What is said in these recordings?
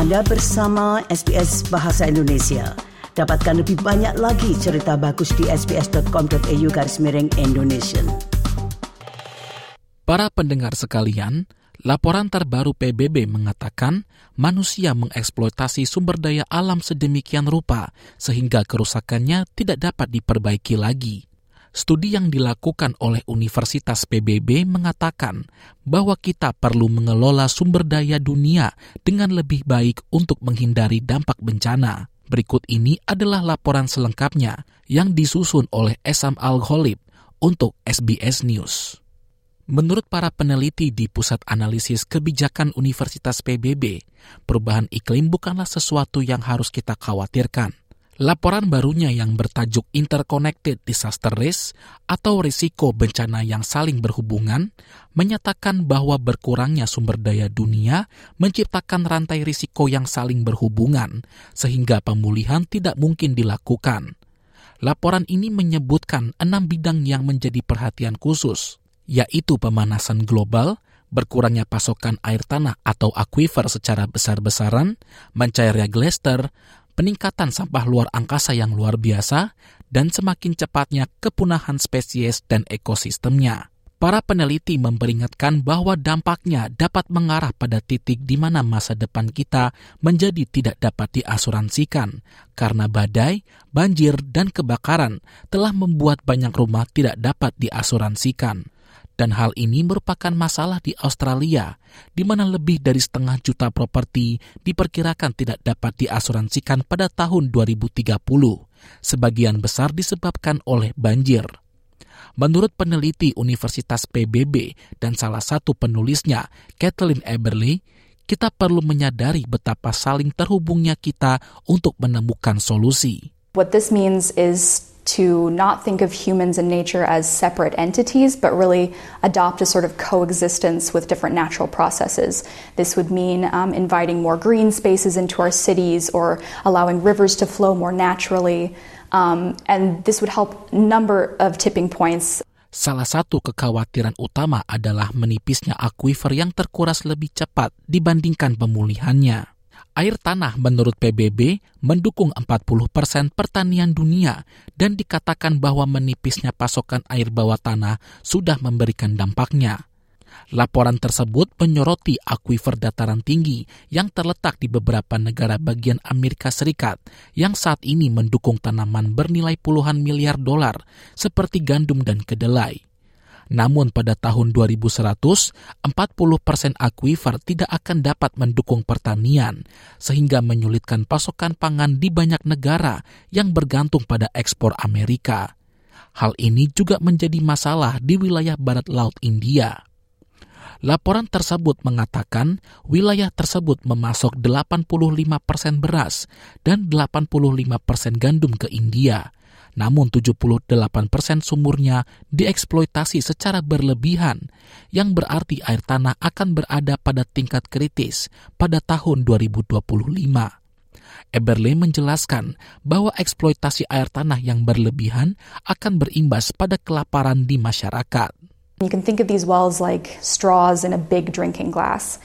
Anda bersama SBS Bahasa Indonesia. Dapatkan lebih banyak lagi cerita bagus di sbs.com.au garis miring Indonesia. Para pendengar sekalian, laporan terbaru PBB mengatakan manusia mengeksploitasi sumber daya alam sedemikian rupa sehingga kerusakannya tidak dapat diperbaiki lagi. Studi yang dilakukan oleh Universitas PBB mengatakan bahwa kita perlu mengelola sumber daya dunia dengan lebih baik untuk menghindari dampak bencana. Berikut ini adalah laporan selengkapnya yang disusun oleh Esam Al-Ghalib untuk SBS News. Menurut para peneliti di Pusat Analisis Kebijakan Universitas PBB, perubahan iklim bukanlah sesuatu yang harus kita khawatirkan. Laporan barunya yang bertajuk Interconnected Disaster Risk atau risiko bencana yang saling berhubungan menyatakan bahwa berkurangnya sumber daya dunia menciptakan rantai risiko yang saling berhubungan sehingga pemulihan tidak mungkin dilakukan. Laporan ini menyebutkan enam bidang yang menjadi perhatian khusus, yaitu pemanasan global, berkurangnya pasokan air tanah atau aquifer secara besar-besaran, mencairnya glacier, peningkatan sampah luar angkasa yang luar biasa, dan semakin cepatnya kepunahan spesies dan ekosistemnya. Para peneliti memperingatkan bahwa dampaknya dapat mengarah pada titik di mana masa depan kita menjadi tidak dapat diasuransikan karena badai, banjir, dan kebakaran telah membuat banyak rumah tidak dapat diasuransikan dan hal ini merupakan masalah di Australia, di mana lebih dari setengah juta properti diperkirakan tidak dapat diasuransikan pada tahun 2030, sebagian besar disebabkan oleh banjir. Menurut peneliti Universitas PBB dan salah satu penulisnya, Kathleen Eberly, kita perlu menyadari betapa saling terhubungnya kita untuk menemukan solusi. What this means is to not think of humans and nature as separate entities, but really adopt a sort of coexistence with different natural processes. This would mean um, inviting more green spaces into our cities or allowing rivers to flow more naturally. Um, and this would help number of tipping points. Salah satu kekhawatiran utama adalah menipisnya aquifer yang terkuras lebih cepat dibandingkan pemulihannya. Air tanah menurut PBB mendukung 40 persen pertanian dunia dan dikatakan bahwa menipisnya pasokan air bawah tanah sudah memberikan dampaknya. Laporan tersebut menyoroti akuifer dataran tinggi yang terletak di beberapa negara bagian Amerika Serikat yang saat ini mendukung tanaman bernilai puluhan miliar dolar seperti gandum dan kedelai. Namun pada tahun 2100, 40 persen akuifer tidak akan dapat mendukung pertanian, sehingga menyulitkan pasokan pangan di banyak negara yang bergantung pada ekspor Amerika. Hal ini juga menjadi masalah di wilayah barat laut India. Laporan tersebut mengatakan wilayah tersebut memasok 85 persen beras dan 85 persen gandum ke India, namun 78 persen sumurnya dieksploitasi secara berlebihan, yang berarti air tanah akan berada pada tingkat kritis pada tahun 2025. Eberle menjelaskan bahwa eksploitasi air tanah yang berlebihan akan berimbas pada kelaparan di masyarakat. You can think of these wells like straws in a big drinking glass.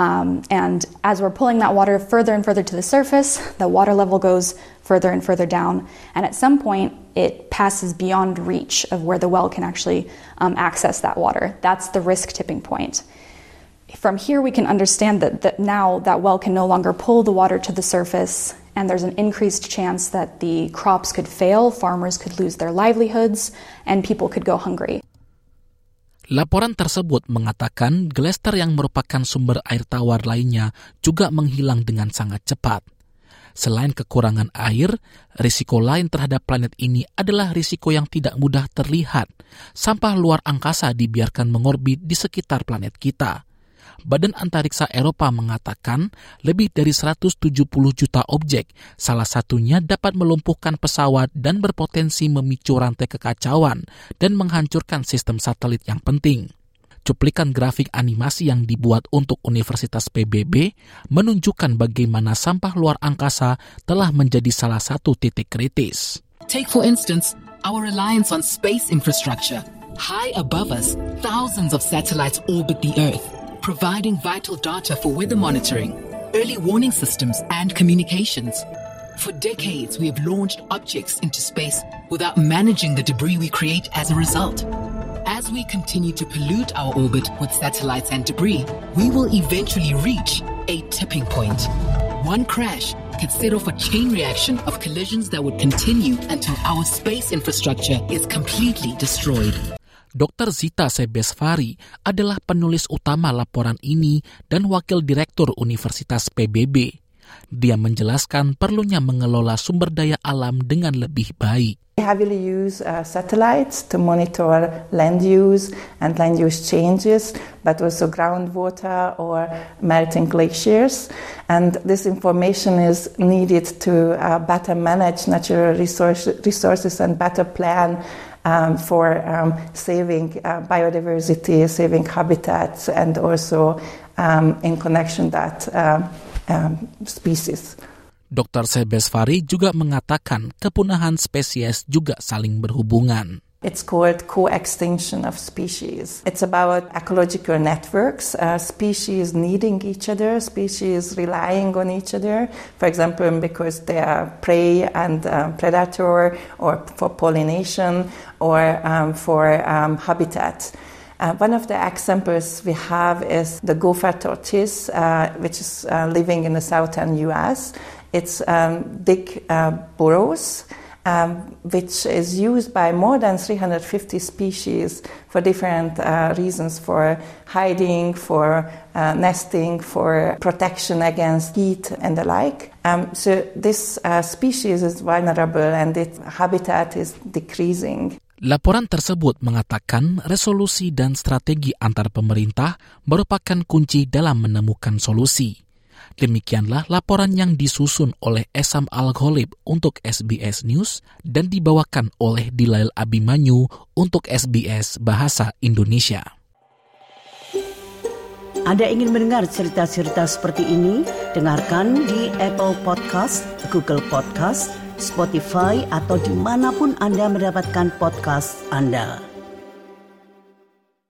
Um, and as we're pulling that water further and further to the surface, the water level goes further and further down. And at some point, it passes beyond reach of where the well can actually um, access that water. That's the risk tipping point. From here, we can understand that, that now that well can no longer pull the water to the surface, and there's an increased chance that the crops could fail, farmers could lose their livelihoods, and people could go hungry. Laporan tersebut mengatakan glacier yang merupakan sumber air tawar lainnya juga menghilang dengan sangat cepat. Selain kekurangan air, risiko lain terhadap planet ini adalah risiko yang tidak mudah terlihat. Sampah luar angkasa dibiarkan mengorbit di sekitar planet kita. Badan Antariksa Eropa mengatakan lebih dari 170 juta objek, salah satunya dapat melumpuhkan pesawat dan berpotensi memicu rantai kekacauan dan menghancurkan sistem satelit yang penting. Cuplikan grafik animasi yang dibuat untuk Universitas PBB menunjukkan bagaimana sampah luar angkasa telah menjadi salah satu titik kritis. Take for instance our reliance on space infrastructure. High above us, thousands of satellites orbit the Earth providing vital data for weather monitoring. early warning systems, and communications. For decades, we have launched objects into space without managing the debris we create as a result. As we continue to pollute our orbit with satellites and debris, we will eventually reach a tipping point. One crash could set off a chain reaction of collisions that would continue until our space infrastructure is completely destroyed. Dr. Zita Sebesvari adalah penulis utama laporan ini dan wakil direktur Universitas PBB. Dia menjelaskan perlunya mengelola sumber daya alam dengan lebih baik. We heavily use uh, satellites to monitor land use and land use changes, but also groundwater or melting glaciers. And this information is needed to uh, better manage natural resource, resources and better plan um, for um, saving uh, biodiversity, saving habitats, and also um, in connection that uh, um, species. Dr. Sebesvari juga mengatakan kepunahan spesies juga saling berhubungan. It's called co-extinction of species. It's about ecological networks, uh, species needing each other, species relying on each other. For example, because they are prey and uh, predator, or for pollination, or um, for um, habitat. Uh, one of the examples we have is the gopher tortoise, uh, which is uh, living in the southern U.S. It's um, big uh, burrows, um, which is used by more than 350 species for different uh, reasons for hiding, for uh, nesting, for protection against heat, and the like. Um, so, this uh, species is vulnerable and its habitat is decreasing. Laporan tersebut mengatakan resolusi dan strategi antar pemerintah merupakan kunci dalam menemukan solusi. Demikianlah laporan yang disusun oleh Esam Al-Ghalib untuk SBS News dan dibawakan oleh Dilail Abimanyu untuk SBS Bahasa Indonesia. Anda ingin mendengar cerita-cerita seperti ini? Dengarkan di Apple Podcast, Google Podcast, Spotify, atau di mana pun Anda mendapatkan podcast Anda.